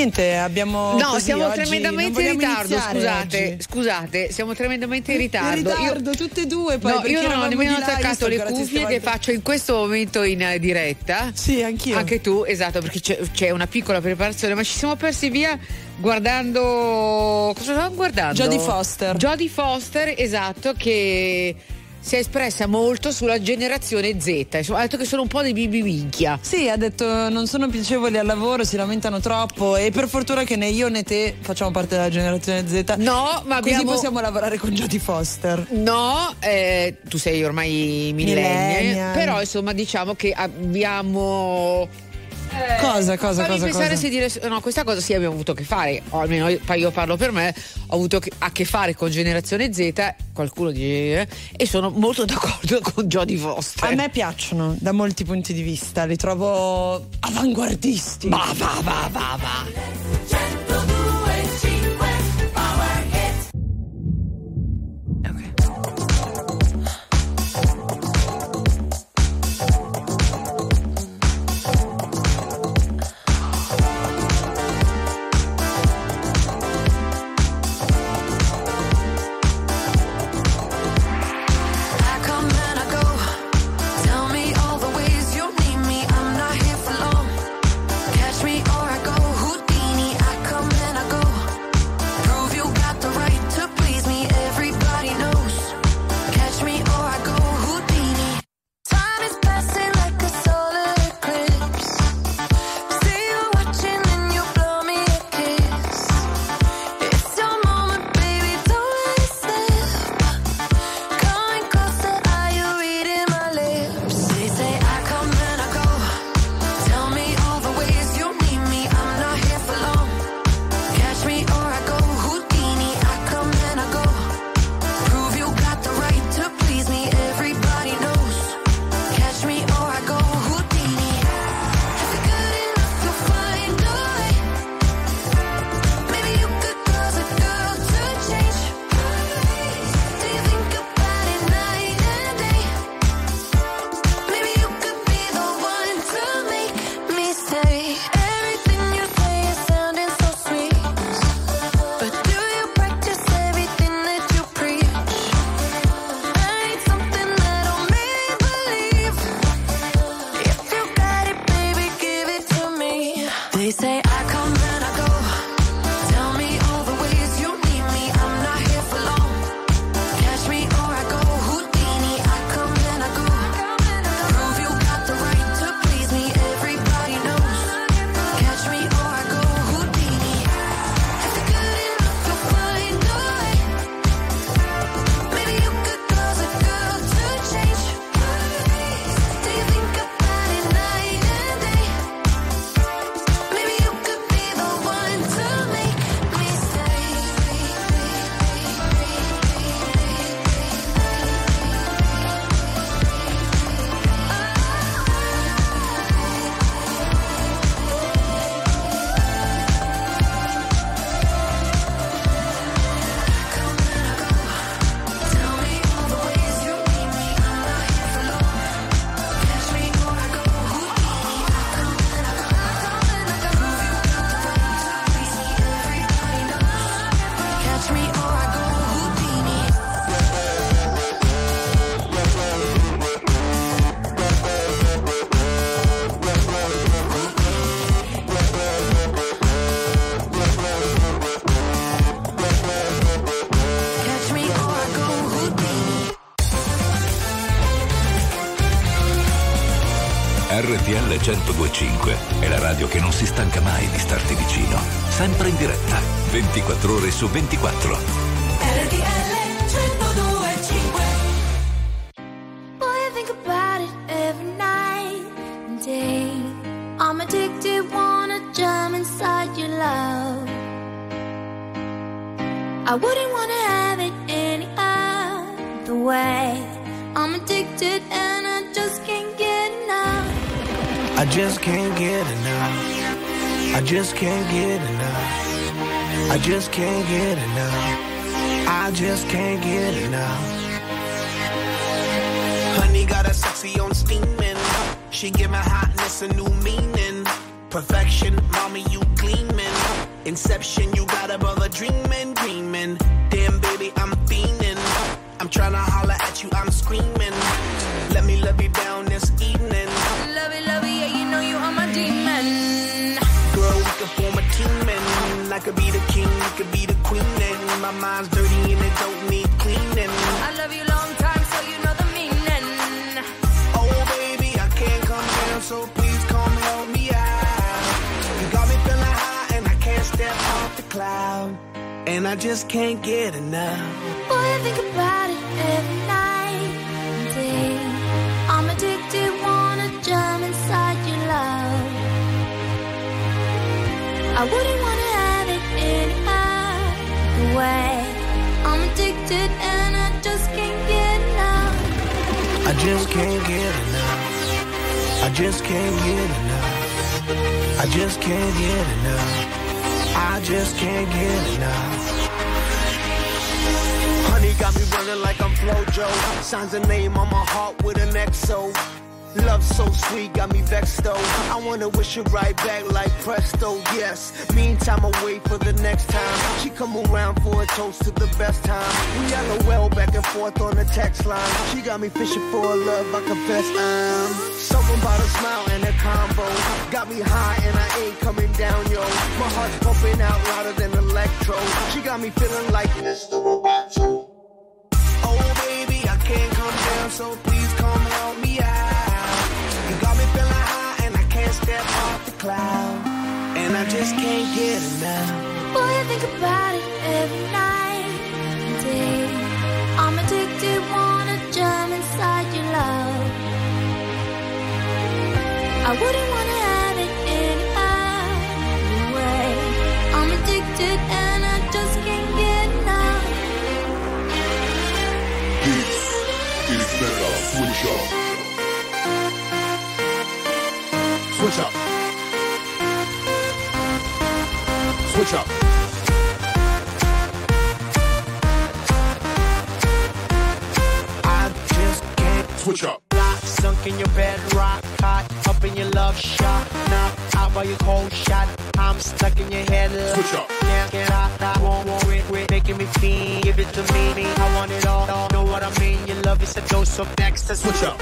Niente, abbiamo. No, siamo oggi tremendamente in ritardo. Scusate, oggi. scusate, siamo tremendamente in ritardo. In ritardo, Io- tutte e due. Poi, No, io non ho nemmeno attaccato le cuffie che faccio in questo momento in eh, diretta. Sì, anch'io. Anche tu, esatto, perché c'è, c'è una piccola preparazione, ma ci siamo persi via guardando. Cosa stavamo guardando? Jodie Foster. Jodie Foster, esatto, che si è espressa molto sulla generazione Z. Insomma, ha detto che sono un po' dei bibi minchia. Sì, ha detto non sono piacevoli al lavoro, si lamentano troppo e per fortuna che né io né te facciamo parte della generazione Z. No, ma Così abbiamo. possiamo lavorare con Jodie Foster. No, eh, tu sei ormai millennial, Millennial. però insomma diciamo che abbiamo... eh, Cosa, cosa, fammi cosa, pensare cosa? se dire no questa cosa sì abbiamo avuto a che fare o almeno io, io parlo per me ho avuto a che fare con generazione Z qualcuno dice e sono molto d'accordo con Jodie Foster A me piacciono da molti punti di vista, li trovo avanguardisti. va va va va va su 24. Can't get enough. I just can't get enough. Honey got a sexy on steaming. She give my hotness a new meaning. Perfection, mommy, you gleaming. Inception, you got a brother dreaming, dreaming. I just can't get enough. Boy, I think about it every night and day. I'm addicted, wanna jump inside your love. I wouldn't wanna have it any other way. I'm addicted and I just can't get enough. I just can't get enough. I just can't get enough. I just can't get enough. I just can't get enough. Flojo. Signs a name on my heart with an XO. Love so sweet, got me vexed though. I wanna wish it right back like presto, yes. Meantime, I wait for the next time. She come around for a toast to the best time. We LOL back and forth on the text line. She got me fishing for a love, I confess I'm. Something about a smile and a combo. Got me high and I ain't coming down, yo. My heart's pumping out louder than electro. She got me feeling like Mr. Roboto. So please come help me out. You got me feeling high and I can't step off the cloud. And I just can't get enough. Boy, I think about it every night and day. I'm addicted, wanna jump inside your love. I wouldn't wanna have it any other way. I'm addicted Switch up. Switch up. I just can't Switch up. Lock, sunk in your bed, rock hot, up in your love shot, knock out by your cold shot. I'm stuck in your head, Switch up. Can't get out, I won't worry, quit making me feel. Give it to me, I want it all. Know what I mean? Your love is a dose of next. Switch up.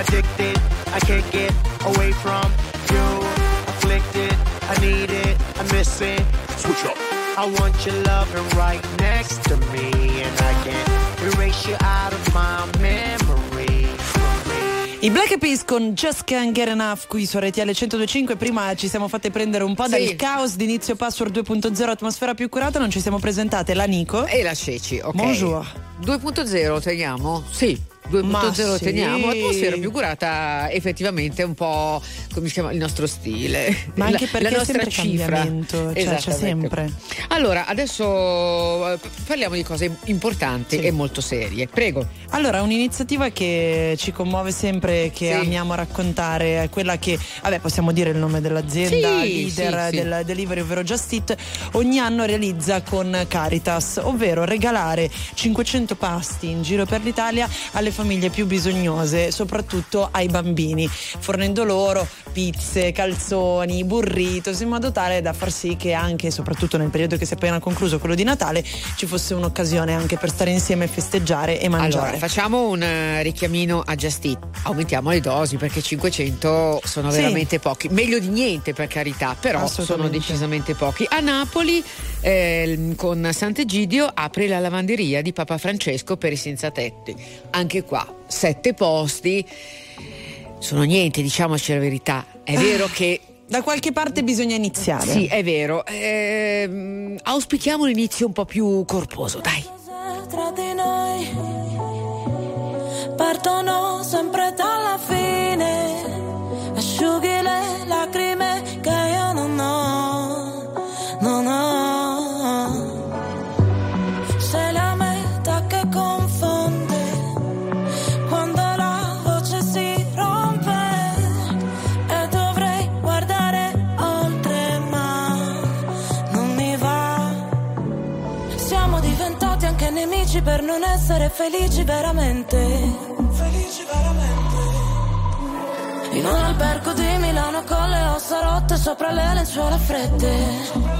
Addicted, I can't get away from you. Afflicted, I need it, I miss it. Switch up. I want your loving right next to me, and I can't erase you out of my memory. I Black Peas con Just Can't Get Enough qui su RTL 1025 prima ci siamo fatte prendere un po' Sì. dal caos di inizio password 2.0 atmosfera più curata non ci siamo presentate la Nico E la Ceci, ok. Bonjour. 2.0 teniamo? Sì. 2.0 Ma sì. teniamo, atmosfera più curata, effettivamente è un po' come si chiama il nostro stile. Ma anche La- perché la nostra cifra. cioè, c'è sempre. Allora, adesso eh, parliamo di cose importanti Sì. e molto serie. Prego. Allora, un'iniziativa che ci commuove sempre, che Sì. amiamo raccontare, è quella che, vabbè, possiamo dire il nome dell'azienda, Sì, leader del delivery, ovvero Just Eat, ogni anno realizza con Caritas, ovvero regalare 500 pasti in giro per l'Italia alle famiglie più bisognose, soprattutto ai bambini, fornendo loro pizze, calzoni, burritos, in modo tale da far sì che anche soprattutto nel periodo che si è appena concluso, quello di Natale, ci fosse un'occasione anche per stare insieme, festeggiare e mangiare. Allora, facciamo un eh, richiamino a Just Eat. Aumentiamo le dosi perché 500 sono Sì. veramente pochi. Meglio di niente, per carità, però sono decisamente pochi. A Napoli, eh, con Sant'Egidio, apre la lavanderia di Papa Francesco per i senza tetti. Anche qua, sette posti. Sono niente, diciamoci la verità. È vero che Da qualche parte bisogna iniziare. Sì, è vero. Ehm, auspichiamo un inizio un po' più corposo, dai. Felici veramente. Felici veramente. In un albergo di Milano con le ossa rotte sopra le lenzuola fredde.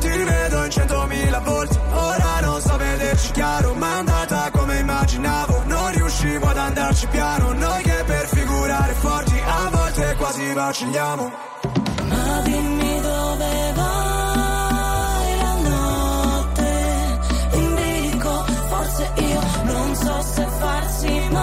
andarci piano Noi che per figurare forti A volte quasi vacilliamo. Ma dimmi dove vai la notte in bilico, forse io non so se farsi male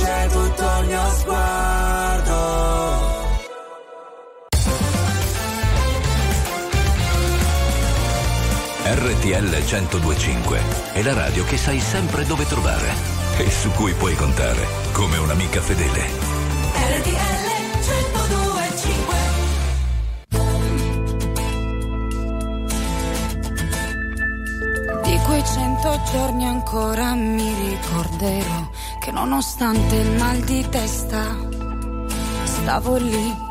Dice tutto il mio sguardo RTL 1025 è la radio che sai sempre dove trovare e su cui puoi contare come un'amica fedele. RTL 1025 Di quei cento giorni ancora mi ricorderò che nonostante il mal di testa stavo lì.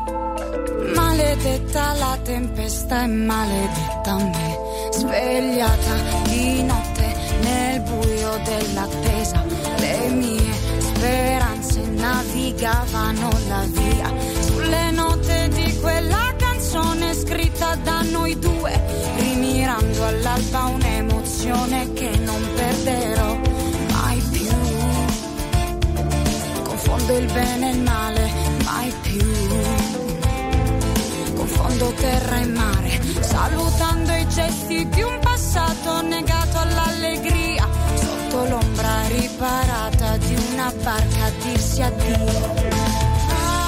Maledetta la tempesta e maledetta me, svegliata di notte nel buio dell'attesa. Le mie speranze navigavano la via sulle note di quella canzone scritta da noi due, rimirando all'alba un'emozione che non perderò Confondo il bene e il male, mai più. Confondo terra e mare, salutando i gesti di un passato negato all'allegria, sotto l'ombra riparata di una barca a dirsi addio. Ah,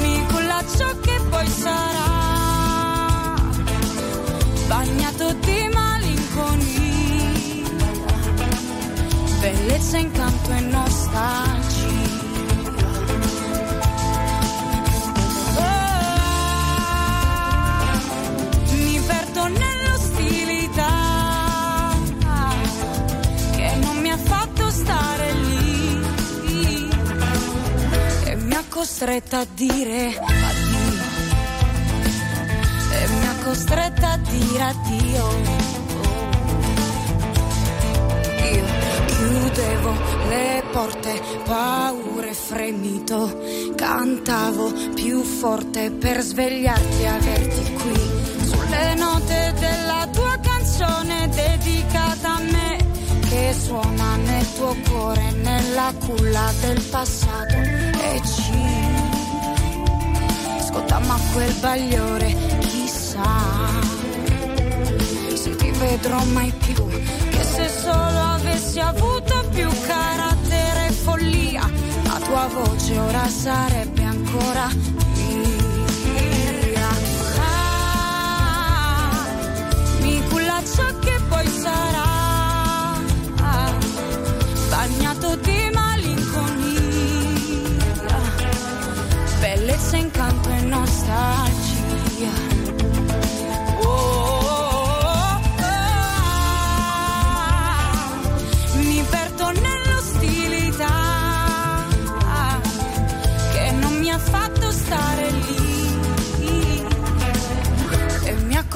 mi ciò che poi sarà, bagnato di malinconia, bellezza, incanto e non costretta a dire addio. E mi ha costretta a dire addio chiudevo le porte, paure fremito, cantavo più forte per svegliarti e averti qui, sulle note della tua canzone dedicata a me, che suona nel tuo cuore, nella culla del passato. E ci scottammo a quel bagliore, chissà se ti vedrò mai più, che se solo avessi avuto più carattere e follia, la tua voce ora sarebbe ancora mia. Ah, mi ciò che poi sarà, ah, bagnato di malinconia, bellezza, incanto e nostalgia.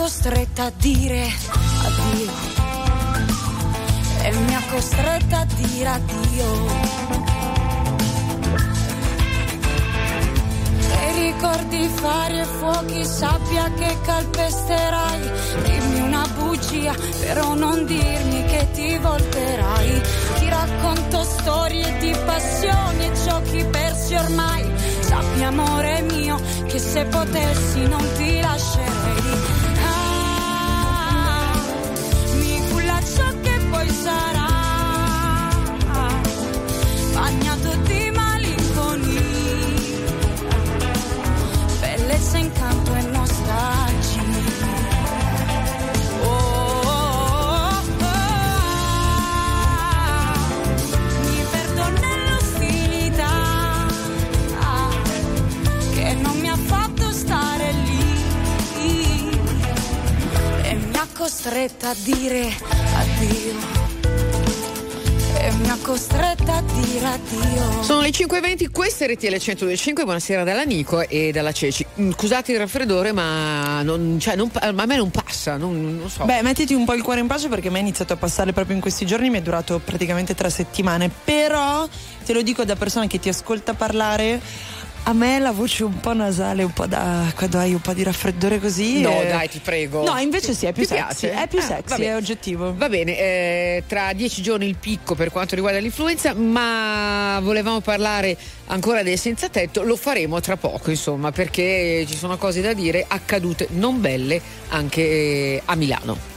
Costretta a dire addio. E mi ha costretta a dire addio. E ricordi fari e fuochi sabbia che calpesterai. Dimmi una bugia però non dirmi che ti volterai. Ti racconto storie di passioni e giochi persi ormai. Sappi amore mio che se potessi non ti lascerei costretta a dire addio. E mi ha costretta a dire addio. Sono le 5.20, questa è RTL 125, buonasera dalla Nico e dalla Ceci. Mm, Scusate il raffreddore, ma, non, cioè, non a me non passa, non, non so. Beh, mettiti un po' il cuore in pace perché a me è iniziato a passare proprio in questi giorni, mi è durato praticamente tre settimane. Però, te lo dico da persona che ti ascolta parlare, a me la voce un po' nasale, un po' da quando hai un po' di raffreddore così. No, eh, dai, ti prego. No, invece sì, è più Ti sexy. piace? È più Ah, sexy, è oggettivo. Va bene, eh, tra dieci giorni il picco per quanto riguarda l'influenza, ma volevamo parlare ancora del senza tetto, lo faremo tra poco, insomma, perché ci sono cose da dire accadute non belle anche eh, a Milano.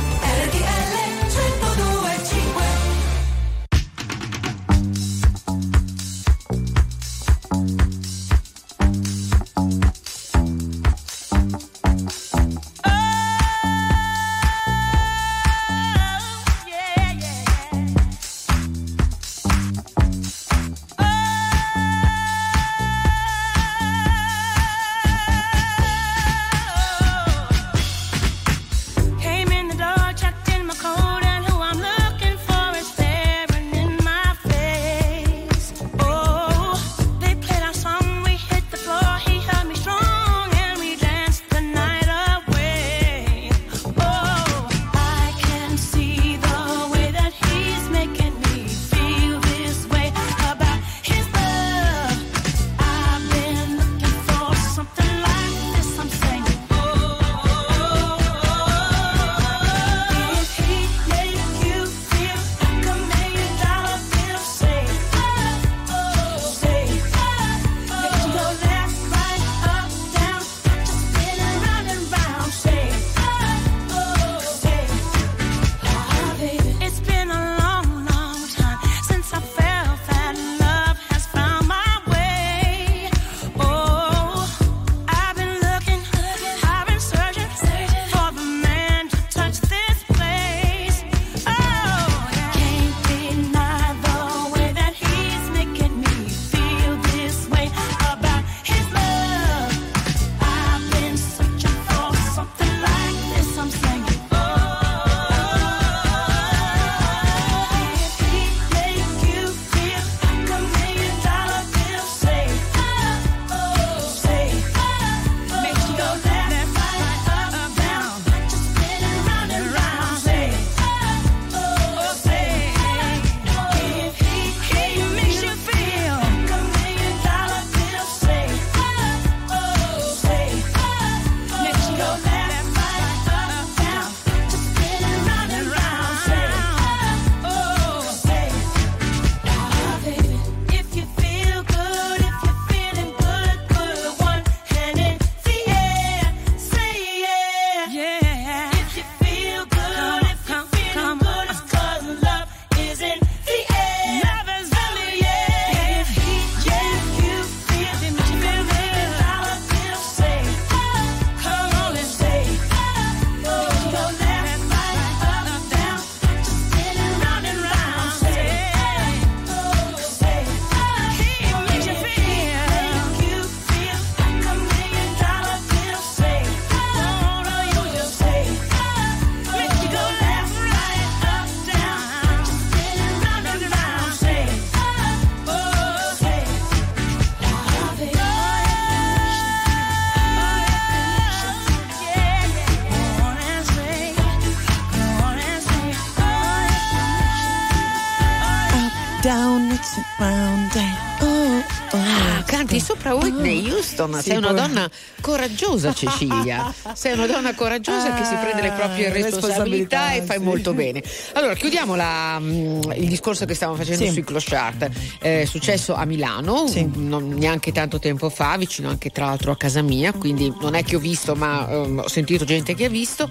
Sopra Whitney Houston, Sì, sei una poi- donna coraggiosa Cecilia, sei una donna coraggiosa che si prende le proprie Ah, responsabilità, responsabilità, e fai sì. molto bene. Allora, chiudiamo la, mm, il discorso che stavamo facendo Sì. sui clochard. È successo a Milano, non neanche tanto tempo fa, vicino anche tra l'altro a casa mia, quindi non è che ho visto, ma ehm, ho sentito gente che ha visto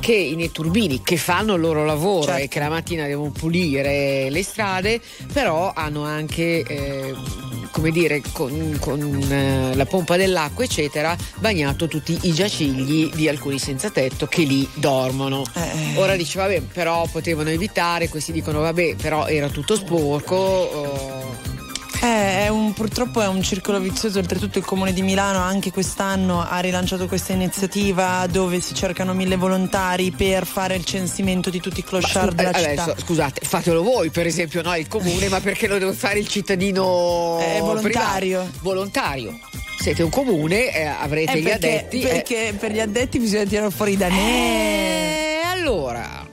che i netturbini che fanno il loro lavoro Certo. e che la mattina devono pulire le strade, però hanno anche eh, come dire con, con, eh, la pompa dell'acqua eccetera bagnato tutti i giacigli di alcuni senza tetto che lì dormono Eh. ora dice vabbè però potevano evitare questi dicono vabbè però era tutto sporco oh, è un- purtroppo è un circolo vizioso, oltretutto il comune di Milano anche quest'anno ha rilanciato questa iniziativa dove si cercano mille volontari per fare il censimento di tutti i clochard della Eh, adesso, città. scusate fatelo voi per esempio no il comune ma perché lo deve fare il cittadino È volontario. privato? volontario siete un comune eh, avrete Eh, gli perché, addetti eh. perché per gli addetti bisogna tirare fuori i danè. Eh, allora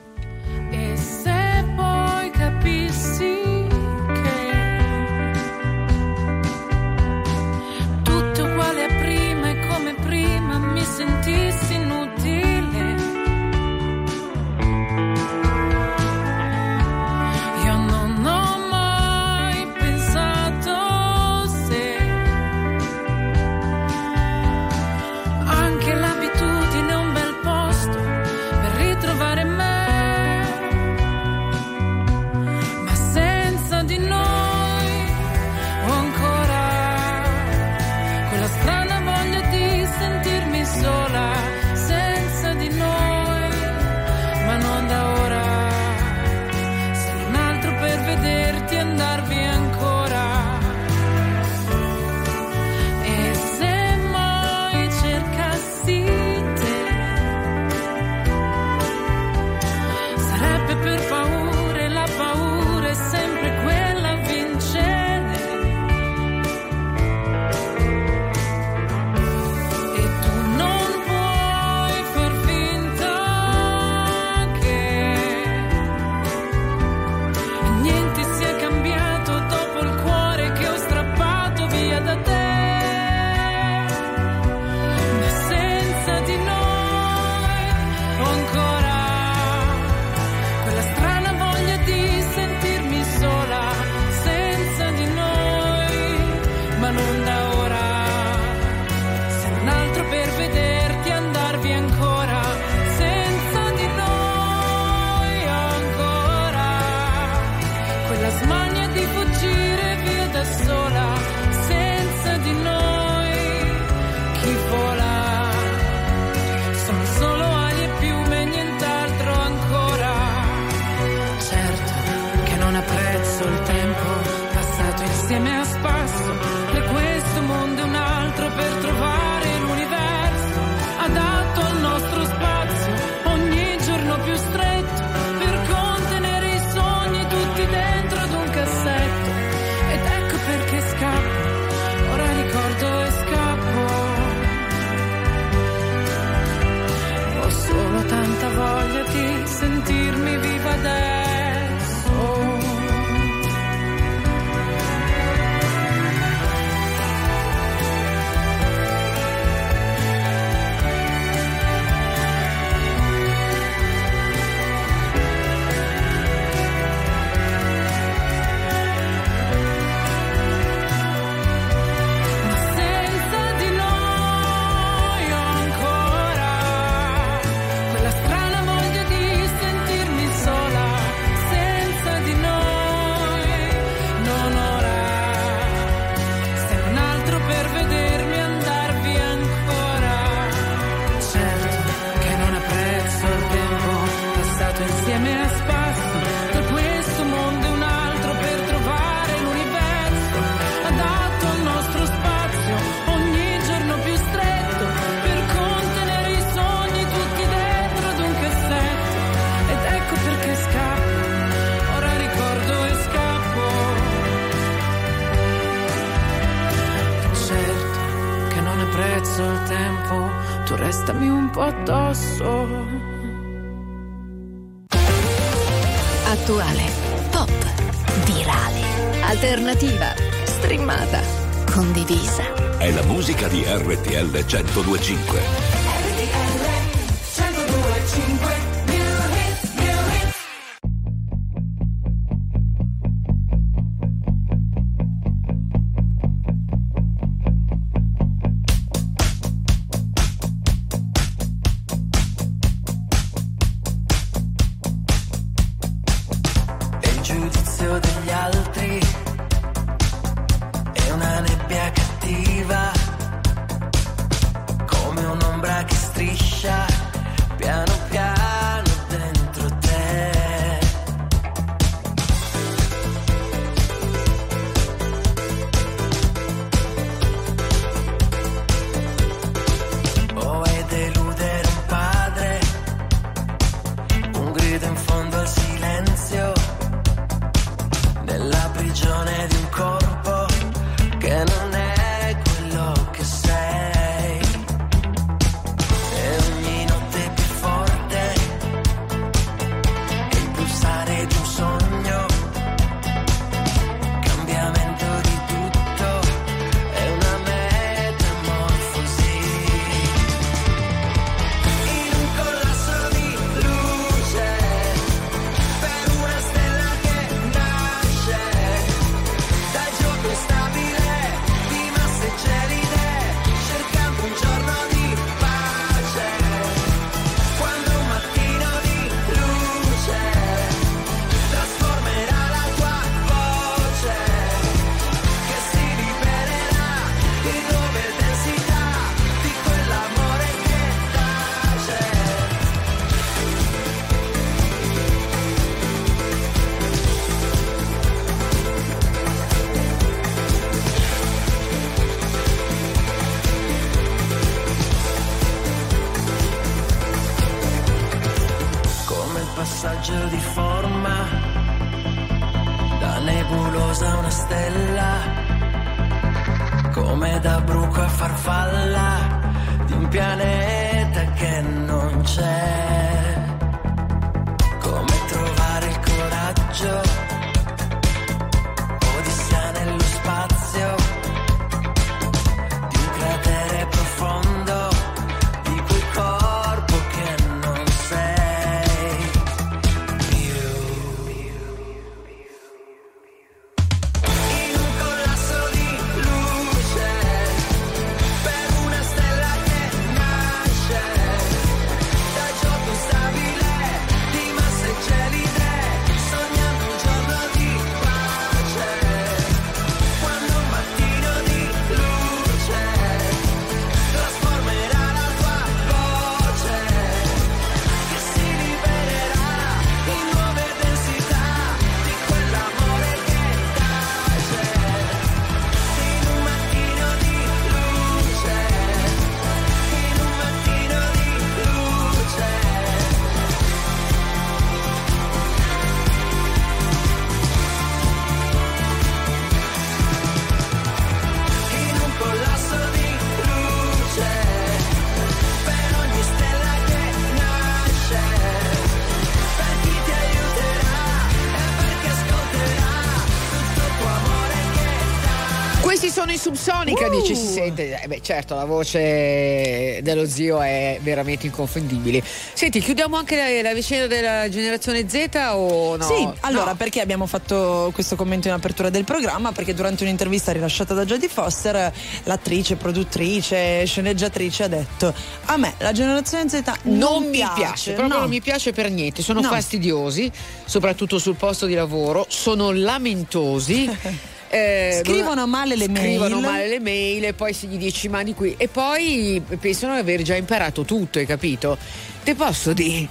subsonica, dice si sente. Eh beh, certo, la voce dello zio è veramente inconfondibile. Senti, chiudiamo anche la, la vicenda della generazione Z o no? Sì, allora No. perché abbiamo fatto questo commento in apertura del programma? Perché durante un'intervista rilasciata da Jodie Foster, l'attrice, produttrice, sceneggiatrice ha detto: A me la generazione Z non, non mi piace, proprio no. non mi piace per niente, sono No. fastidiosi, soprattutto sul posto di lavoro, sono lamentosi. eh, Scrivono male le scrivono mail. male le mail e poi se gli dici ma di qui e poi pensano di aver già imparato tutto, hai capito? Te posso dire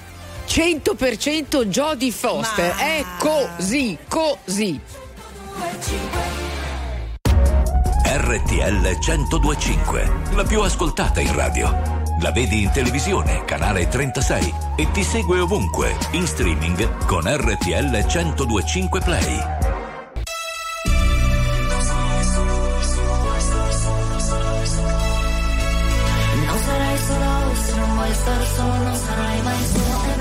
100% Jodie Foster, Ma- è così, così. RTL 1025, la più ascoltata in radio. La vedi in televisione, canale 36 e ti segue ovunque, in streaming con RTL 1025 Play. Stare solo, non sarai mai solo.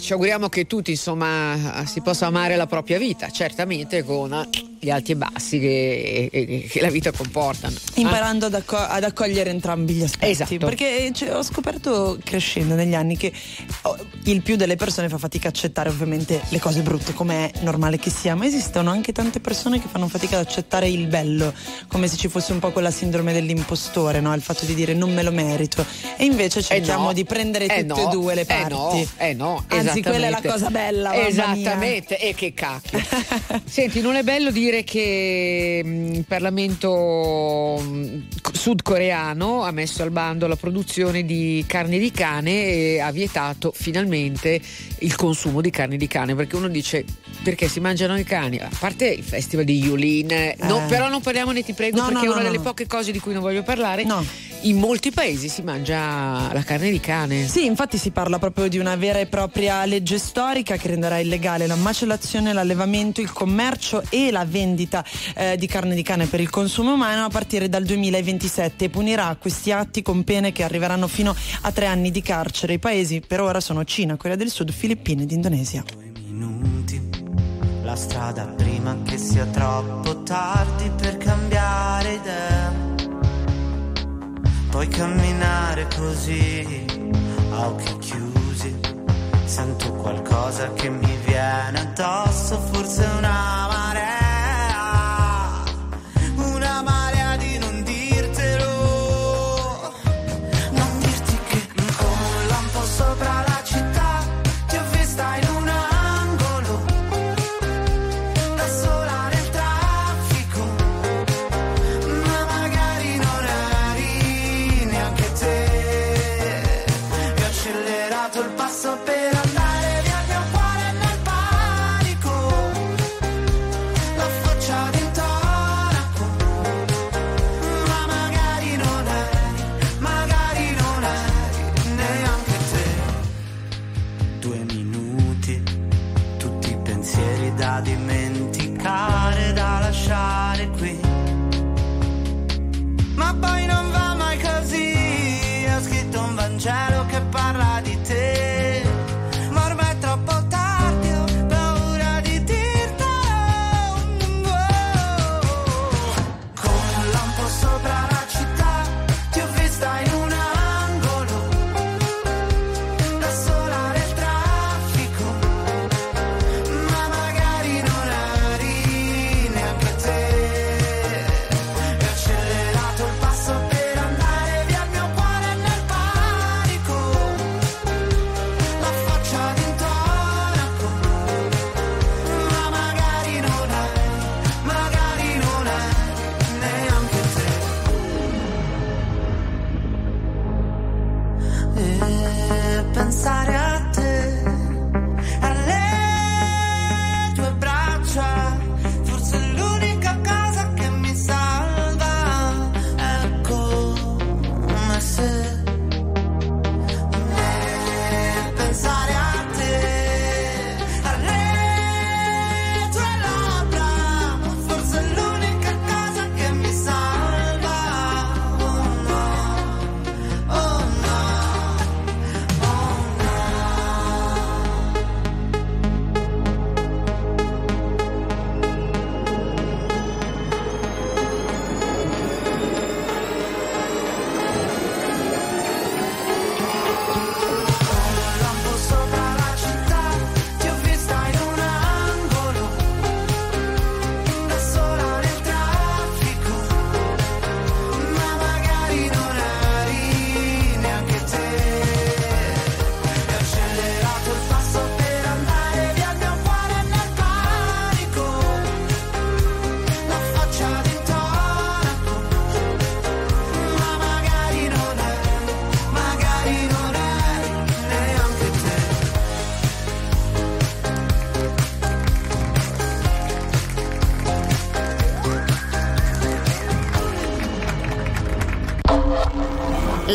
ci auguriamo che tutti insomma si possa amare la propria vita, certamente con gli alti e bassi che, che- che la vita comportano. Imparando ad, acco- ad accogliere entrambi gli aspetti. Esatto. Perché cioè, ho scoperto crescendo negli anni che oh, il più delle persone fa fatica a accettare ovviamente le cose brutte, come è normale che sia, ma esistono anche tante persone che fanno fatica ad accettare il bello, come se ci fosse un po' quella sindrome dell'impostore, no? il fatto di dire non me lo merito. E invece cerchiamo no. di prendere Eh tutte no, e due le eh parti. no, eh no, Anzi, quella è la cosa bella. Esattamente, e che cacchio. Senti, non è bello dire che mh, il Parlamento mh, sudcoreano ha messo al bando la produzione di carne di cane e ha vietato finalmente il consumo di carne di cane, perché uno dice perché si mangiano i cani, a parte il festival di Yulin, no, Eh. però non parliamone ti prego No, no, perché è no, una no, delle no. poche cose di cui non voglio parlare. In molti paesi si mangia la carne di cane. Sì, infatti si parla proprio di una vera e propria legge storica che renderà illegale la macellazione, l'allevamento, il commercio e la vendita eh, di carne di cane per il consumo umano a partire dal 2027 e punirà questi atti con pene che arriveranno fino a tre anni di carcere. I paesi per ora sono Cina, Corea del Sud, Filippine ed Indonesia. La strada prima che sia troppo tardi per cambiare idea. Puoi camminare così, a occhi chiusi. Sento qualcosa che mi viene addosso, forse una marea.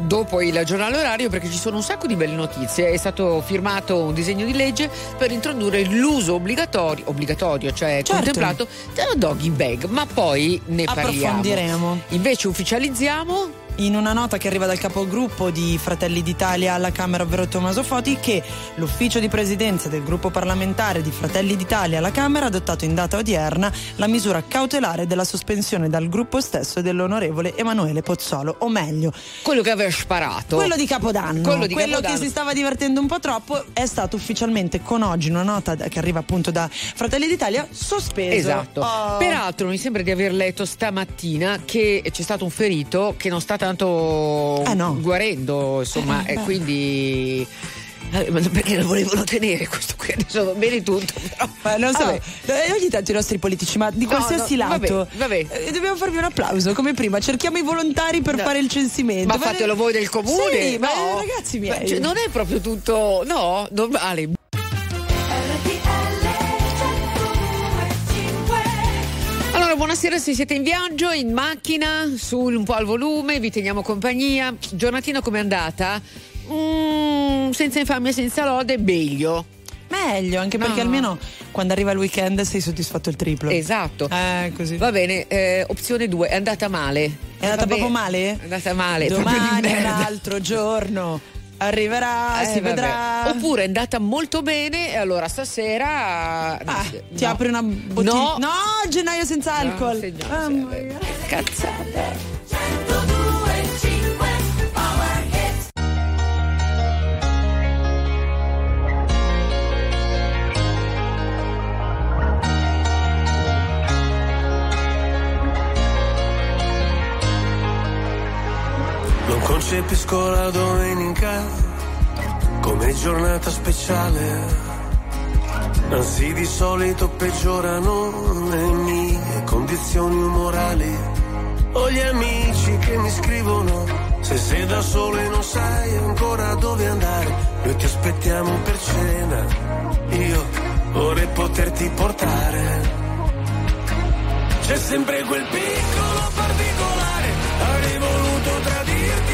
Dopo il giornale orario perché ci sono un sacco di belle notizie. È stato firmato un disegno di legge per introdurre l'uso obbligatorio, obbligatorio cioè Certo. contemplato, della doggy bag, ma poi ne parliamo. Approfondiremo. Invece ufficializziamo in una nota che arriva dal capogruppo di Fratelli d'Italia alla Camera, ovvero Tommaso Foti, che l'ufficio di presidenza del gruppo parlamentare di Fratelli d'Italia alla Camera ha adottato in data odierna la misura cautelare della sospensione dal gruppo stesso dell'onorevole Emanuele Pozzolo, o meglio, quello che aveva sparato. quello di Capodanno, Quello di che Capodanno. si stava divertendo un po' troppo, è stato ufficialmente con oggi una nota che arriva appunto da Fratelli d'Italia sospeso. Esatto. Oh. Peraltro mi sembra di aver letto stamattina che c'è stato un ferito che non sta tanto Eh, no. guarendo, insomma, Eh, e quindi eh, ma perché lo volevano tenere questo qui adesso va bene tutto però Ma non so, Vabbè. eh, ogni tanto i nostri politici, ma di No, qualsiasi no, vabbè, lato, vabbè. eh, dobbiamo farvi un applauso come prima. Cerchiamo i volontari per No. fare il censimento. ma fatelo voi del comune Sì, ma no? ragazzi Ma, miei. cioè, non è proprio tutto no normale buonasera se siete in viaggio, in macchina, sul un po' al volume, vi teniamo compagnia. Giornatina com'è andata? Mm, senza infamia, senza lode, meglio. Meglio, anche perché No. almeno quando arriva il weekend sei soddisfatto il triplo. Esatto. Eh, così. Va bene, eh, opzione 2, è andata male. È andata Va bene. proprio male? È andata male. Domani è un altro giorno. Arriverà, Eh, si vabbè. vedrà. Oppure è andata molto bene e allora stasera Ah, no. ti apri una bottiglia. No. No, gennaio senza alcol. signor, Mamma mia. Cazzata. Concepisco la domenica come giornata speciale. Anzi, di solito peggiorano le mie condizioni umorali. Ho gli amici che mi scrivono: Se sei da solo e non sai ancora dove andare, noi ti aspettiamo per cena. Io vorrei poterti portare. C'è sempre quel piccolo particolare, avrei voluto tradirti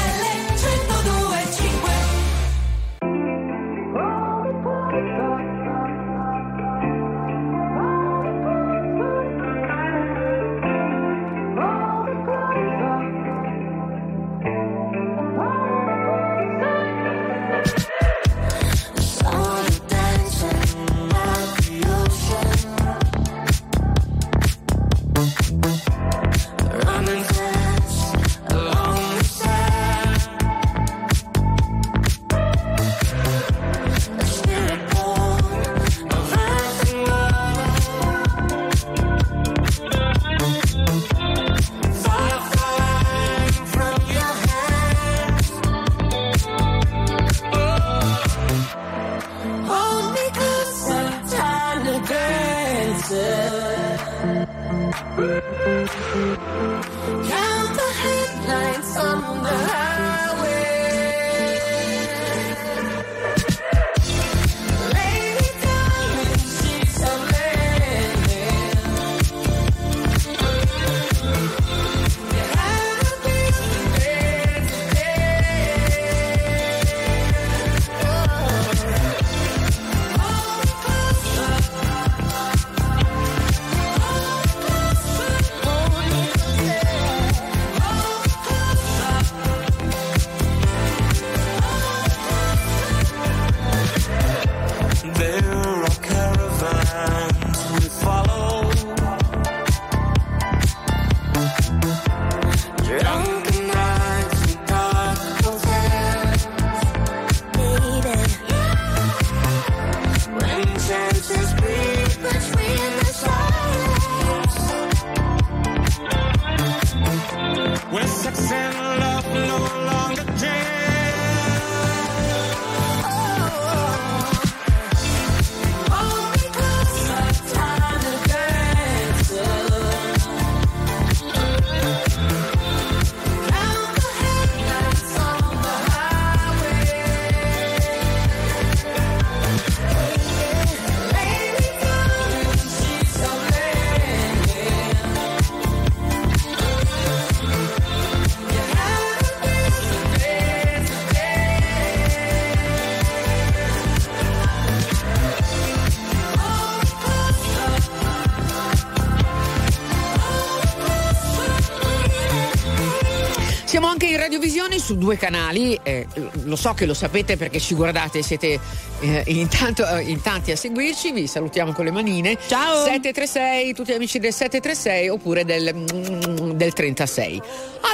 su due canali, eh, lo so che lo sapete perché ci guardate, siete eh, intanto, eh, in tanti a seguirci, vi salutiamo con le manine. Ciao! 736, tutti amici del 736 oppure del, mm, del 36.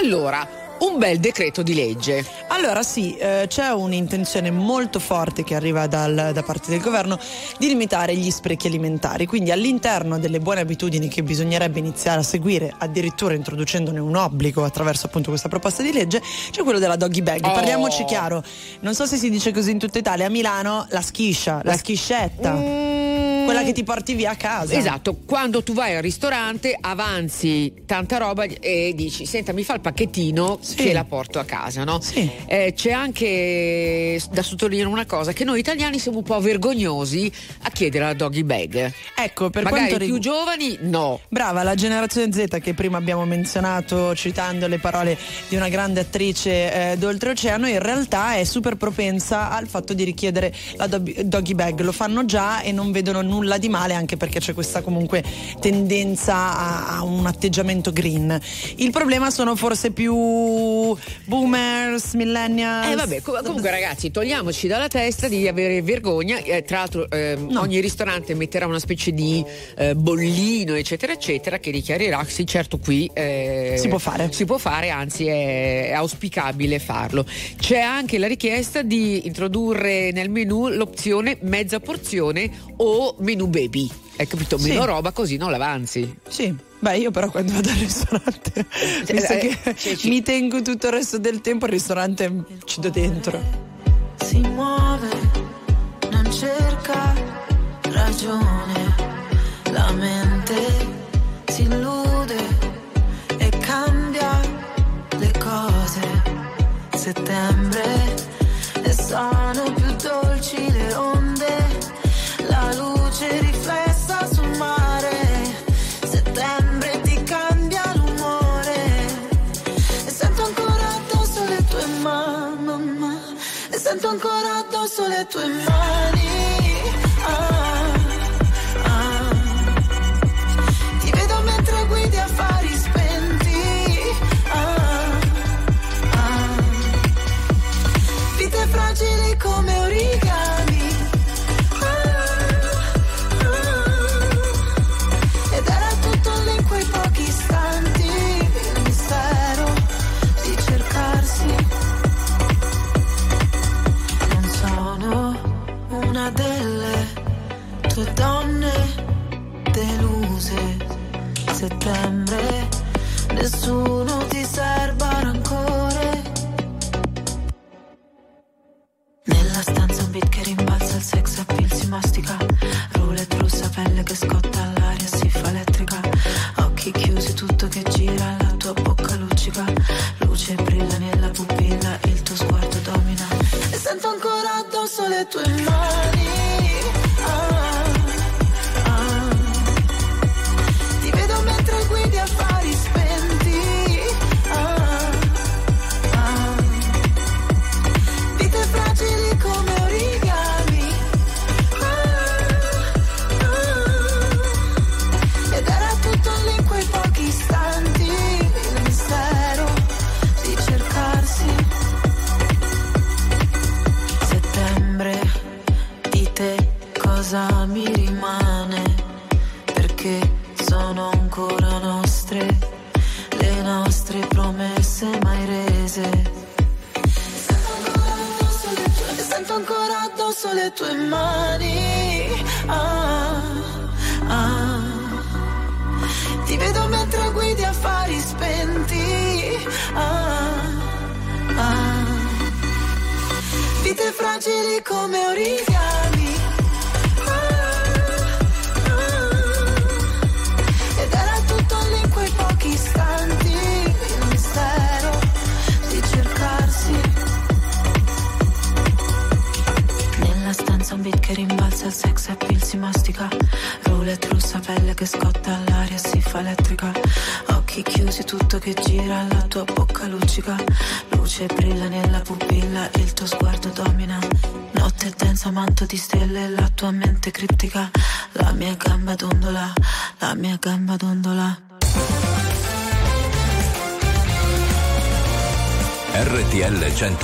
Allora, un bel decreto di legge. Allora sì, eh, c'è un'intenzione molto forte che arriva dal- da parte del governo di limitare gli sprechi alimentari, quindi all'interno delle buone abitudini che bisognerebbe iniziare a seguire, addirittura introducendone un obbligo attraverso appunto questa proposta di legge, c'è quello della doggy bag. Oh. Parliamoci chiaro, non so se si dice così in tutta Italia, a Milano la schiscia, la schiscetta. Quella che ti porti via a casa. Esatto, quando tu vai al ristorante avanzi tanta roba e dici senta mi fa il pacchettino che la porto a casa, no? Eh, c'è anche da sottolineare una cosa, che noi italiani siamo un po' vergognosi a chiedere la doggy bag. Ecco, per Magari quanto i più giovani no. Brava, la generazione Z che prima abbiamo menzionato citando le parole di una grande attrice eh, d'oltreoceano, in realtà è super propensa al fatto di richiedere la dog- doggy bag. Lo fanno già e non vedono nulla di male anche perché c'è questa comunque tendenza a, a un atteggiamento green. Il problema sono forse più boomers, millennials. Eh vabbè, com- comunque ragazzi, togliamoci dalla testa di avere vergogna. Eh, tra l'altro ehm, ogni ristorante metterà una specie di eh, bollino, eccetera, eccetera, che dichiarerà sì, certo qui eh, Si può fare. Si può fare, anzi è, auspicabile farlo. C'è anche la richiesta di introdurre nel menù l'opzione mezza porzione o menù baby. Hai capito? Sì. Meno roba così non l'avanzi. Sì. Beh, io però quando vado al ristorante, visto eh, che sì, sì. mi tengo tutto il resto del tempo al ristorante ci do dentro. si muove, non cerca ragione, la mente si illude e cambia le cose. Settembre e sono addosso le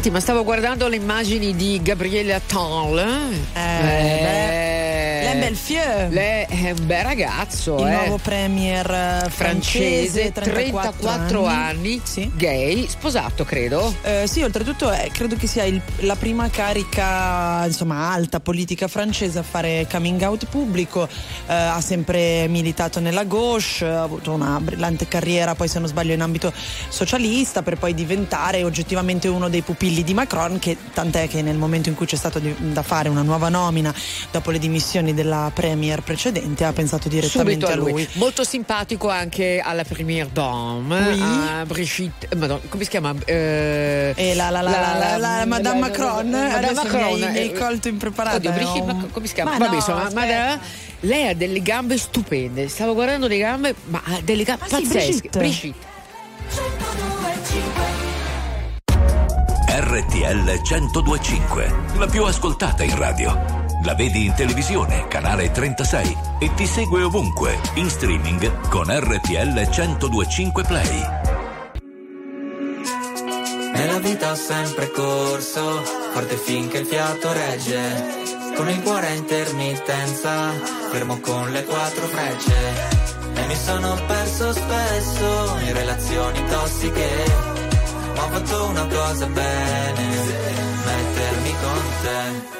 Senti, ma stavo guardando le immagini di Gabriele Attal. beh, Lei è un bel fieu. Lei è un bel ragazzo, Il eh. nuovo premier eh, francese, francese, 34 anni, gay, sposato credo. Eh, sì, oltretutto eh, credo che sia il- la prima carica insomma alta politica francese a fare coming out pubblico, eh, ha sempre militato nella gauche, ha avuto una brillante carriera poi se non sbaglio in ambito socialista per poi diventare oggettivamente uno dei pupilli di Macron che tant'è che nel momento in cui c'è stato di- da fare una nuova nomina dopo le dimissioni della premier precedente ha pensato direttamente Subito a lui. Molto simpatico anche alla première dame, Oui. a Brigitte, eh, madonna, come si chiama? Eh, E la, la, la, la, la, la- Madame Macron, Madame Macron, mi hai, eh, colto impreparata. Oddio, Brigitte, ma come si chiama? Ma Vabbè, no, insomma. Madame, lei ha delle gambe stupende. Stavo guardando le gambe, ma ha delle gambe Ah, sì, pazzesche. Brigitte. Brigitte. RTL 1025, la più ascoltata in radio. La vedi in televisione, canale 36 e ti segue ovunque, in streaming con RTL 1025 Play. Nella vita ho sempre corso, forte finché il fiato regge. Con il cuore a intermittenza, fermo con le quattro frecce. E mi sono perso spesso in relazioni tossiche. Ma ho fatto una cosa bene, mettermi con te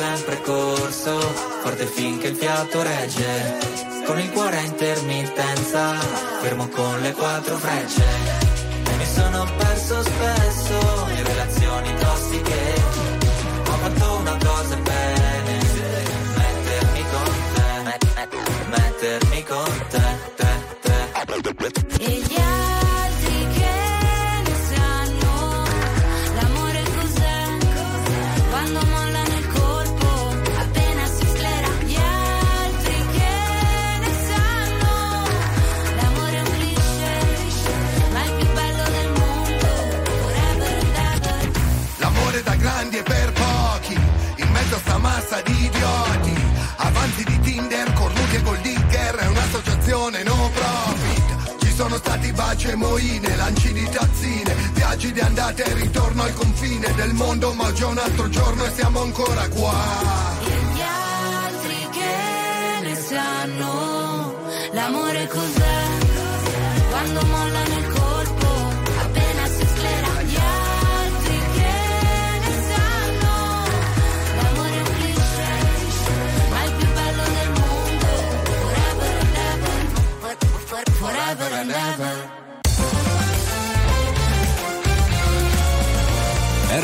sempre corso, forte finché il fiato regge. Con il cuore a intermittenza, fermo con le quattro frecce. E mi sono perso spesso in relazioni tossiche. Ho fatto una cosa bene, mettermi con te, met- met- mettermi con te, te, te. Stati baci e moine Lanci di tazzine Viaggi di andata e ritorno al confine del mondo Ma già un altro giorno e siamo ancora qua E gli altri che ne sanno l'amore cos'è? Quando molla nel colpo, appena si sclera. Gli altri che ne sanno l'amore è un cliché, ma il più bello del mondo. Forever and ever, forever and ever.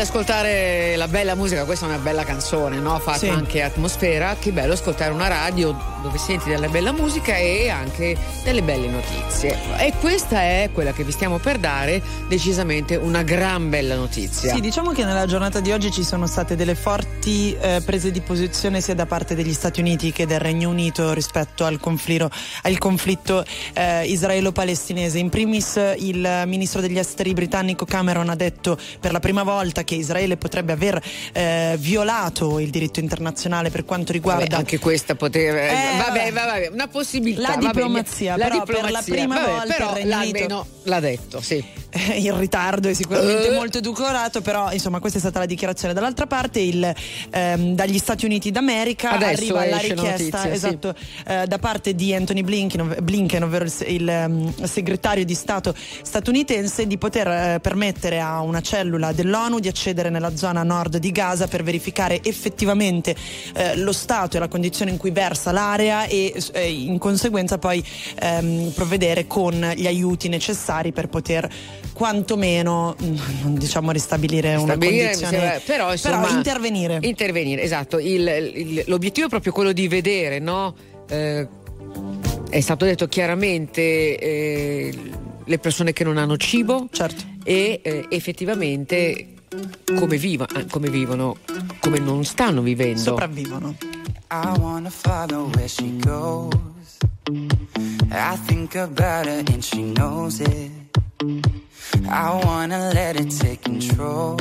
ascoltare bella musica, questa è una bella canzone, no? Fatta Sì. anche atmosfera, che bello ascoltare una radio dove senti della bella musica e anche delle belle notizie. E questa è quella che vi stiamo per dare, decisamente una gran bella notizia. Sì, diciamo che nella giornata di oggi ci sono state delle forti eh, prese di posizione sia da parte degli Stati Uniti che del Regno Unito rispetto al conflitto, al conflitto eh, israelo-palestinese. In primis il ministro degli esteri britannico Cameron ha detto per la prima volta che Israele potrebbe aver eh, violato il diritto internazionale per quanto riguarda Vabbè, anche questa poteva. Eh, vabbè, vabbè. vabbè, una possibilità. La vabbè, diplomazia, la però per la diplomazia, prima vabbè, volta però il Regno Unito- l'ha detto, sì. Eh, in ritardo e sicuramente Eh. molto edulcorato, però insomma questa è stata la dichiarazione. Dall'altra parte il, ehm, dagli Stati Uniti d'America Adesso arriva la richiesta notizia, sì. esatto, eh, da parte di Anthony Blinken, Blinken, ovvero il, il, ehm, segretario di Stato statunitense, di poter eh, permettere a una cellula dell'ONU di accedere nella zona nord di Gaza per verificare effettivamente eh, lo stato e la condizione in cui versa l'area e eh, in conseguenza poi ehm, provvedere con gli aiuti necessari per poter quantomeno mm, diciamo ristabilire una Stabilire, condizione sembra- però, insomma, intervenire Intervenire, esatto. Il- il- l'obiettivo è proprio quello di vedere, no? Eh, è stato detto chiaramente eh, le persone che non hanno cibo certo. e eh, effettivamente come, viva- eh, come vivono, come non stanno vivendo. sopravvivono I wanna follow where she goes. I think about her and she knows it. I wanna let it take control.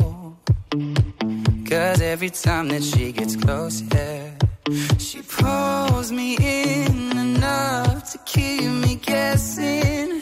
Cause every time that she gets closer, she pulls me in enough to keep me guessing.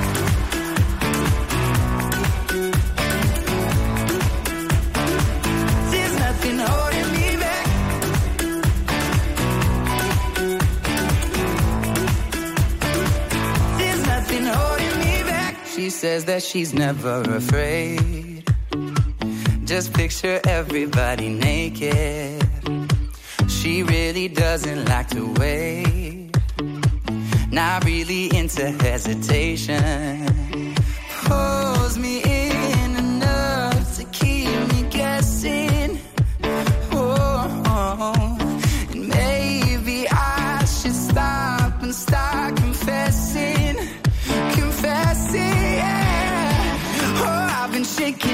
Says that she's never afraid. Just picture everybody naked. She really doesn't like to wait. Not really into hesitation. Pulls me in enough to keep me guessing. Oh, and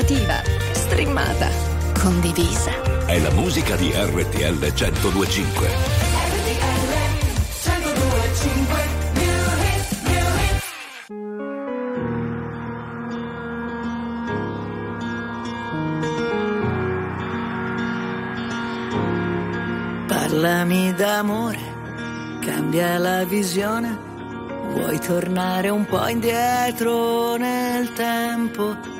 alternativa, streamata, condivisa. È la musica di RTL 1025. RTL 1025. Parlami d'amore, cambia la visione, vuoi tornare un po' indietro nel tempo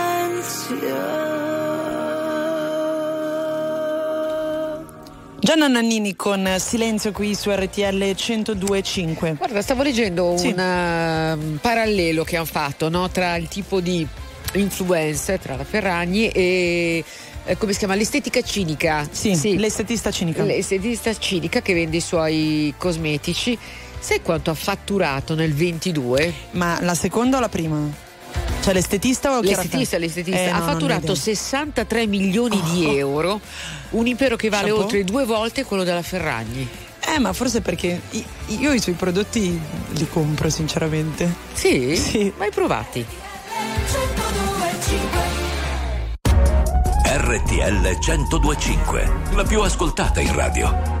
Gianna Nannini con Silenzio qui su RTL 102.5. Guarda, stavo leggendo Sì. un eh, parallelo che hanno fatto no, tra il tipo di influencer, tra la Ferragni e eh, come si chiama? L'estetica cinica. Sì, l'estetista cinica. L'estetista cinica che vende i suoi cosmetici. Sai quanto ha fatturato nel 22? Ma la seconda o la prima? Cioè l'estetista o L'estetista, l'estetista Eh, no, ha ho fatturato idea. 63 milioni di euro, un impero che vale Chapeau. oltre due volte quello della Ferragni. Eh, ma forse perché io i suoi prodotti li compro sinceramente. Sì? Sì. Mai provati? RTL 1025, la più ascoltata in radio.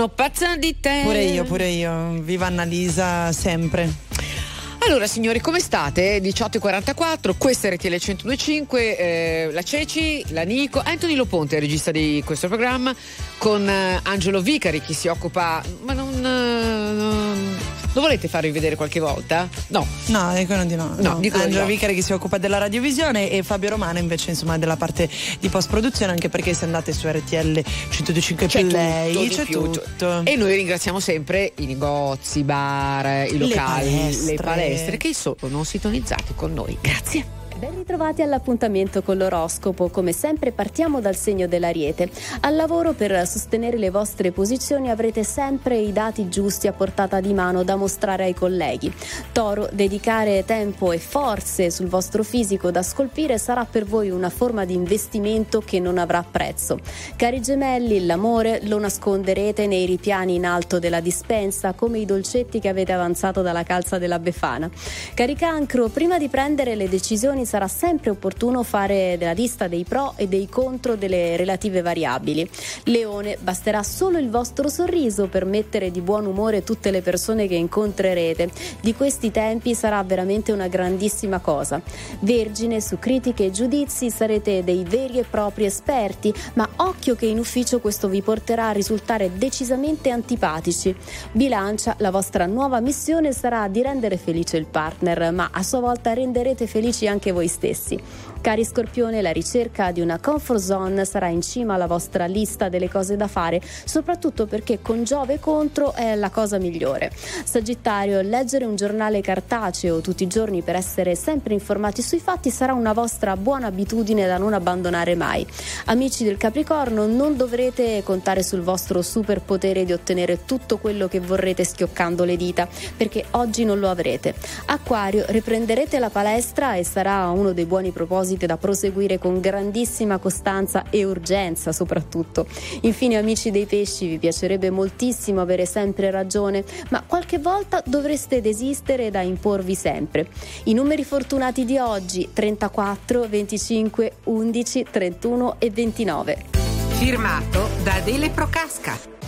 sono pazza di te. Pure io, pure io. Viva Annalisa sempre. Allora signori, come state? 18.44, questa è RTL 1025, eh, la Ceci, la Nico, Anthony Loponte, regista di questo programma, con eh, Angelo Vicari che si occupa... Ma non... eh, non- lo volete farvi vedere qualche volta? No. No, dicono di no. No, dicono di Angelo no. Vicari che si occupa della radiovisione e Fabio Romano invece insomma della parte di post produzione anche perché se andate su RTL 125 C'è Play tutto, c'è più. tutto. E noi ringraziamo sempre i negozi, i bar, i Le locali, palestre. le palestre che sono sintonizzati con noi. Grazie. Ben ritrovati all'appuntamento con l'oroscopo. Come sempre partiamo dal segno dell'Ariete. Al lavoro per sostenere le vostre posizioni avrete sempre i dati giusti a portata di mano da mostrare ai colleghi. Toro, dedicare tempo e forze sul vostro fisico da scolpire sarà per voi una forma di investimento che non avrà prezzo. Cari gemelli, l'amore lo nasconderete nei ripiani in alto della dispensa come i dolcetti che avete avanzato dalla calza della Befana. Cari cancro, prima di prendere le decisioni sarà sempre opportuno fare della lista dei pro e dei contro delle relative variabili. Leone, basterà solo il vostro sorriso per mettere di buon umore tutte le persone che incontrerete. Di questi tempi sarà veramente una grandissima cosa. Vergine, su critiche e giudizi sarete dei veri e propri esperti, ma occhio che in ufficio questo vi porterà a risultare decisamente antipatici. Bilancia, la vostra nuova missione sarà di rendere felice il partner, ma a sua volta renderete felici anche voi stessi. Cari Scorpione, la ricerca di una comfort zone sarà in cima alla vostra lista delle cose da fare, soprattutto perché con Giove contro è la cosa migliore. Sagittario, leggere un giornale cartaceo tutti i giorni per essere sempre informati sui fatti sarà una vostra buona abitudine da non abbandonare mai. Amici del Capricorno, non dovrete contare sul vostro superpotere di ottenere tutto quello che vorrete schioccando le dita, perché oggi non lo avrete. Acquario, riprenderete la palestra e sarà uno dei buoni propositi da proseguire con grandissima costanza e urgenza soprattutto. Infine amici dei pesci, vi piacerebbe moltissimo avere sempre ragione, ma qualche volta dovreste desistere da imporvi sempre. I numeri fortunati di oggi 34, 25, 11, 31 e 29. Firmato da Adele Procasca.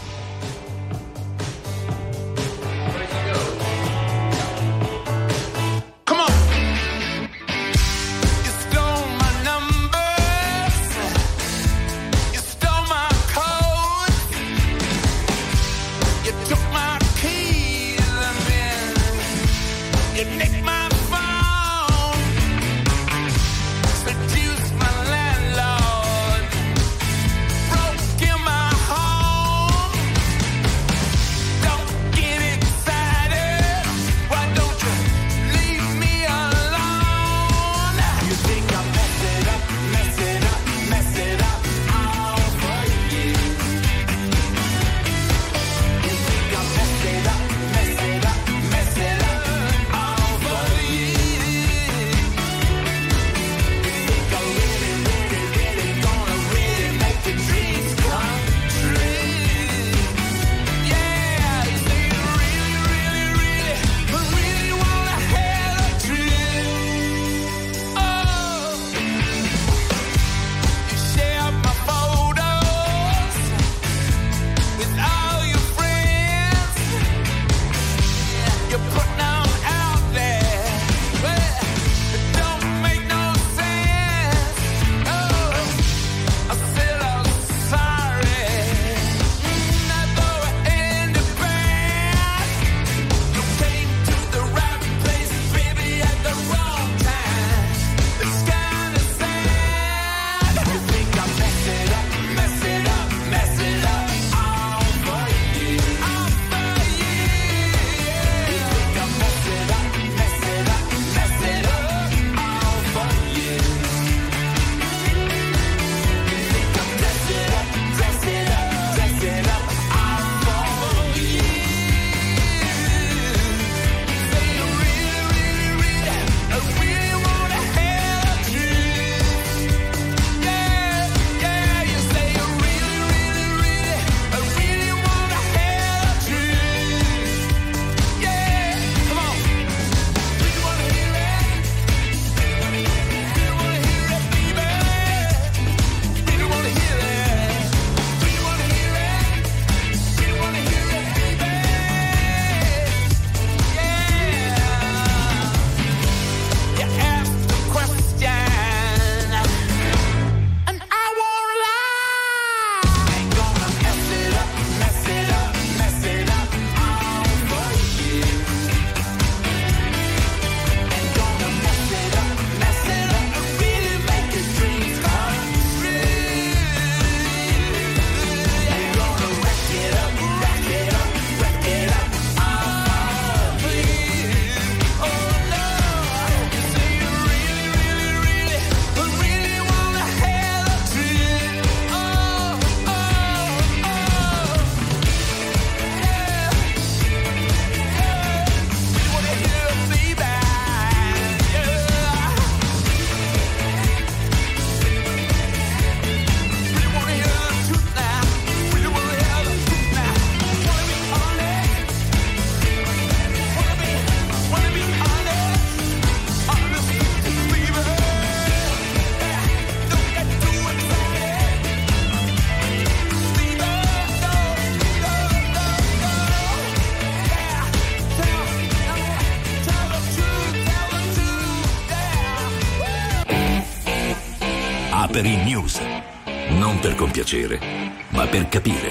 Compiacere, ma per capire.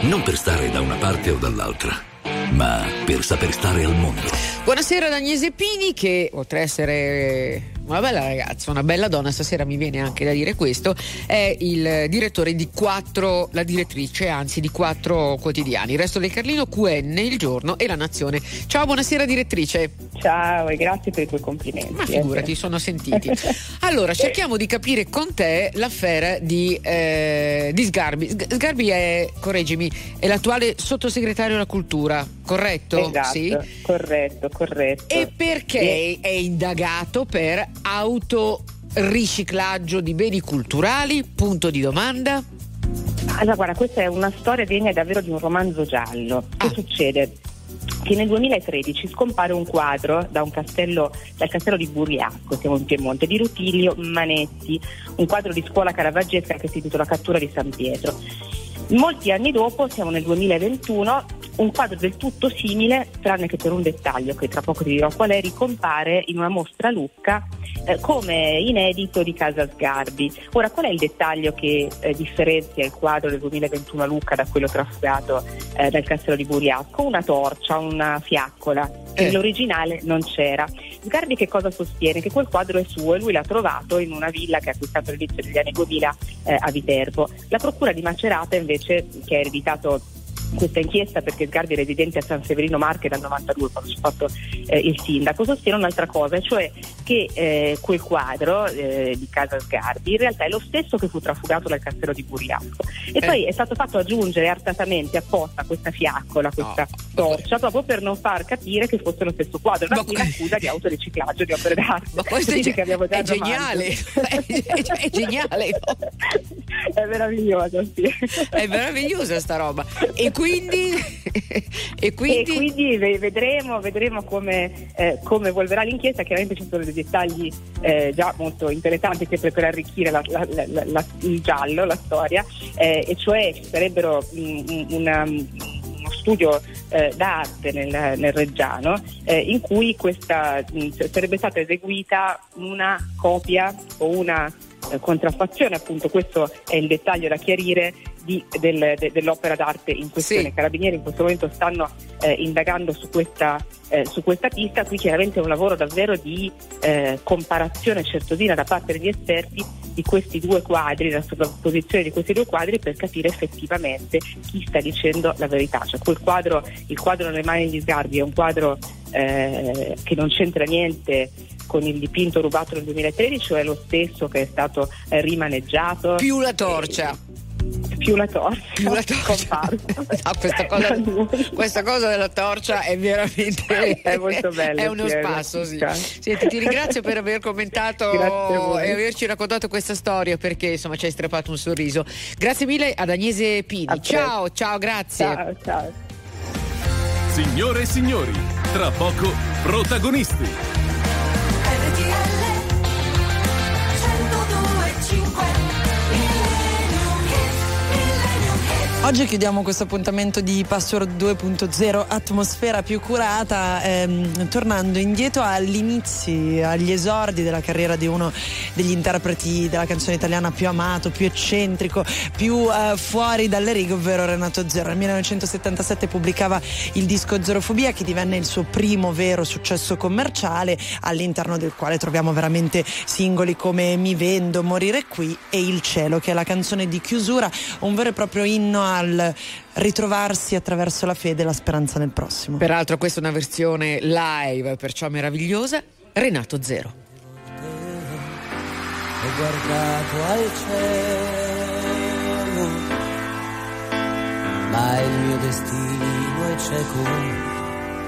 Non per stare da una parte o dall'altra, ma per saper stare al mondo. Buonasera ad Agnese Pini che oltre a essere una bella ragazza, una bella donna, stasera mi viene anche da dire questo, è il direttore di quattro, la direttrice anzi di quattro quotidiani, Il Resto del Carlino, QN, Il Giorno e La Nazione. Ciao, buonasera direttrice. Ciao e grazie per i tuoi complimenti. Ma figurati, sono sentiti. Allora, cerchiamo di capire con te l'affare di, eh, di Sgarbi. Sg- Sgarbi è, correggimi, è l'attuale sottosegretario alla cultura, corretto? Esatto, Sì. corretto, corretto. E perché è indagato per autoriciclaggio di beni culturali? Punto di domanda. Allora, guarda, questa è una storia degna davvero di un romanzo giallo. Che succede? Che nel 2013 scompare un quadro da un castello, dal castello di Buriasco, siamo in Piemonte, di Rutilio Manetti, un quadro di scuola caravaggesca che si intitola Cattura di San Pietro. Molti anni dopo, siamo nel 2021, un quadro del tutto simile, tranne che per un dettaglio che tra poco ti dirò qual è, ricompare in una mostra a Lucca eh, come inedito di Casa Sgarbi. Ora, qual è il dettaglio che eh, differenzia il quadro del 2021 a Lucca da quello trafugato eh, dal castello di Buriasco? Una torcia, una fiaccola, che Eh. nell'originale non c'era. Sgarbi che cosa sostiene? Che quel quadro è suo e lui l'ha trovato in una villa che ha acquistato all'inizio degli anni 2000 eh, a Viterbo. La procura di Macerata invece, che ha ereditato questa inchiesta perché Sgarbi è residente a San Severino Marche dal 92 quando si è fatto eh, il sindaco, sostiene un'altra cosa, cioè che eh, quel quadro eh, di casa Sgarbi in realtà è lo stesso che fu trafugato dal castello di Buriasco e Eh. poi è stato fatto aggiungere artatamente apposta questa fiaccola, questa torcia proprio per non far capire che fosse lo stesso quadro, da qui l'accusa di autoriciclaggio di opere d'arte. Ma questo è, che abbiamo già è geniale, è, è- è geniale, no? è meraviglioso, sì. È meravigliosa sta roba. E quindi, e quindi... E quindi ve- vedremo, vedremo come, eh, come evolverà l'inchiesta. Chiaramente ci sono dei dettagli eh, già molto interessanti sempre per arricchire la- la- la- il giallo, la storia, eh, e cioè ci sarebbero mm, una- uno studio eh, d'arte nel, nel Reggiano eh, in cui questa mh, sarebbe stata eseguita una copia o una eh, contraffazione, appunto questo è il dettaglio da chiarire di- del- de- dell'opera d'arte in questione. I carabinieri in questo momento stanno eh, indagando su questa, eh, su questa pista, qui chiaramente è un lavoro davvero di eh, comparazione certosina da parte degli esperti di questi due quadri, la sovrapposizione di questi due quadri per capire effettivamente chi sta dicendo la verità. Cioè quel quadro, il quadro nelle mani di Sgarbi è un quadro eh, che non c'entra niente con il dipinto rubato nel 2013 o è lo stesso che è stato eh, rimaneggiato? Più la torcia. Più la torcia. Più la torcia. No, questa, cosa, questa cosa della torcia è veramente È molto bella, È uno è spasso, sì. Senti, ti ringrazio per aver commentato e averci raccontato questa storia perché insomma ci hai strappato un sorriso. Grazie mille ad Agnese Pini. Ciao, ciao, grazie. Ciao, ciao. Signore e signori, tra poco protagonisti. you when Oggi chiudiamo questo appuntamento di Password 2.0 atmosfera più curata ehm, tornando indietro agli inizi, agli esordi della carriera di uno degli interpreti della canzone italiana più amato, più eccentrico, più eh, fuori dalle righe, ovvero Renato Zero. Nel 1977 pubblicava il disco Zerofobia che divenne il suo primo vero successo commerciale all'interno del quale troviamo veramente singoli come Mi vendo, Morire qui e Il cielo che è la canzone di chiusura, un vero e proprio inno al ritrovarsi attraverso la fede e la speranza nel prossimo. Peraltro questa è una versione live, perciò meravigliosa. Renato Zero. ho guardato al cielo, ma il mio destino è cieco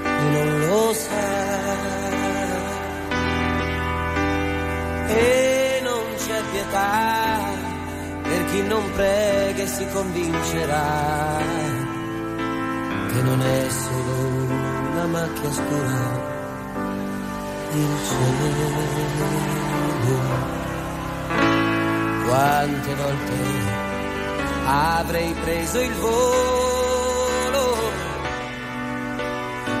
e non lo sa. E non c'è pietà per chi non prega e si convincerà che non è solo una macchia scura il cielo. Quante volte avrei preso il volo,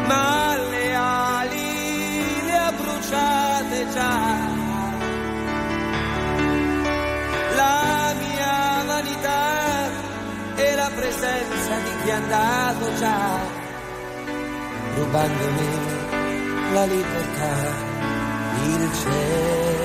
ma le ali le ha bruciate già. Presenza di chi è andato già, rubandomi la libertà, il cielo.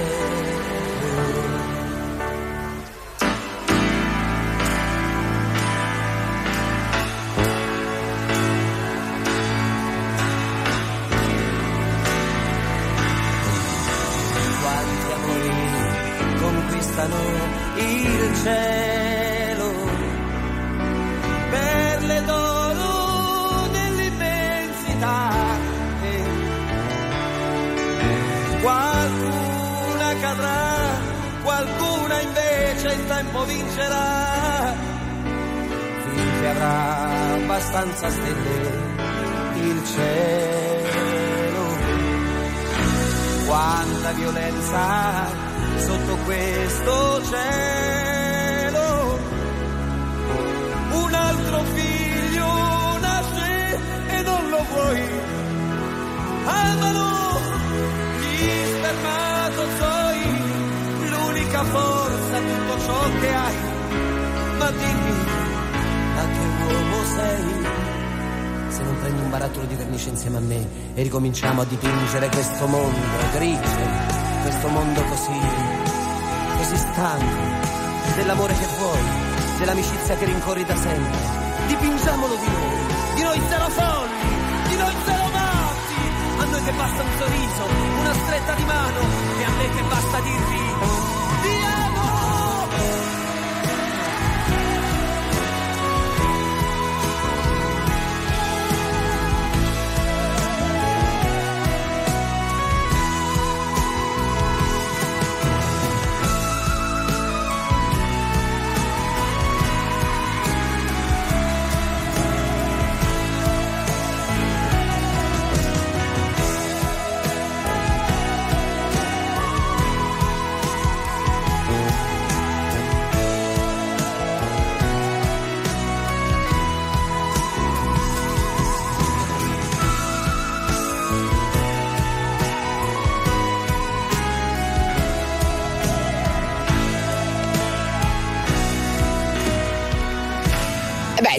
Tempo vincerà. Finché avrà abbastanza stelle il cielo quanta violenza sotto questo cielo. Un altro figlio nasce e non lo vuoi. Amalo l'unica forza, tutto ciò che hai. Ma dimmi, a che uomo sei? Se non prendi un barattolo di vernice insieme a me e ricominciamo a dipingere questo mondo grigio, questo mondo così, così stanco, dell'amore che vuoi, dell'amicizia che rincorri da sempre. Dipingiamolo di noi, di noi zero folli, di noi zero matti. A noi che basta un sorriso, una stretta di mano e a me che basta dirvi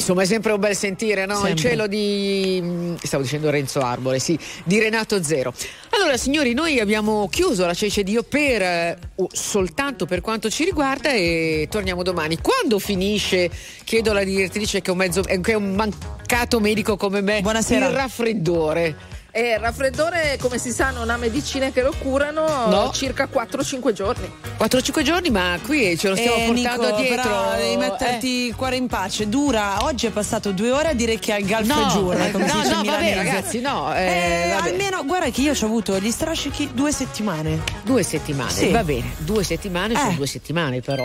insomma, è sempre un bel sentire, no? Il cielo di. stavo dicendo Renzo Arbore, sì, di Renato Zero. Allora, signori, noi abbiamo chiuso la Cece Dio per eh, oh, soltanto per quanto ci riguarda e torniamo domani. Quando finisce, chiedo alla direttrice che è un, mezzo, eh, che è un mancato medico come me, Buonasera. il raffreddore. E il raffreddore, come si sa, non ha medicine che lo curano No. circa 4-5 giorni. 4-5 giorni, ma qui ce lo stiamo Eh, portando Nico, dietro. però devi eh. metterti il cuore in pace. Dura, oggi è passato due ore a dire che ha il galfo No, giuro. Come si no, dice no, vabbè, ragazzi, no, eh, Eh, vabbè. almeno, guarda che io ho avuto gli strascichi due settimane. Due settimane, Sì. va bene, due settimane sono Eh. due settimane però.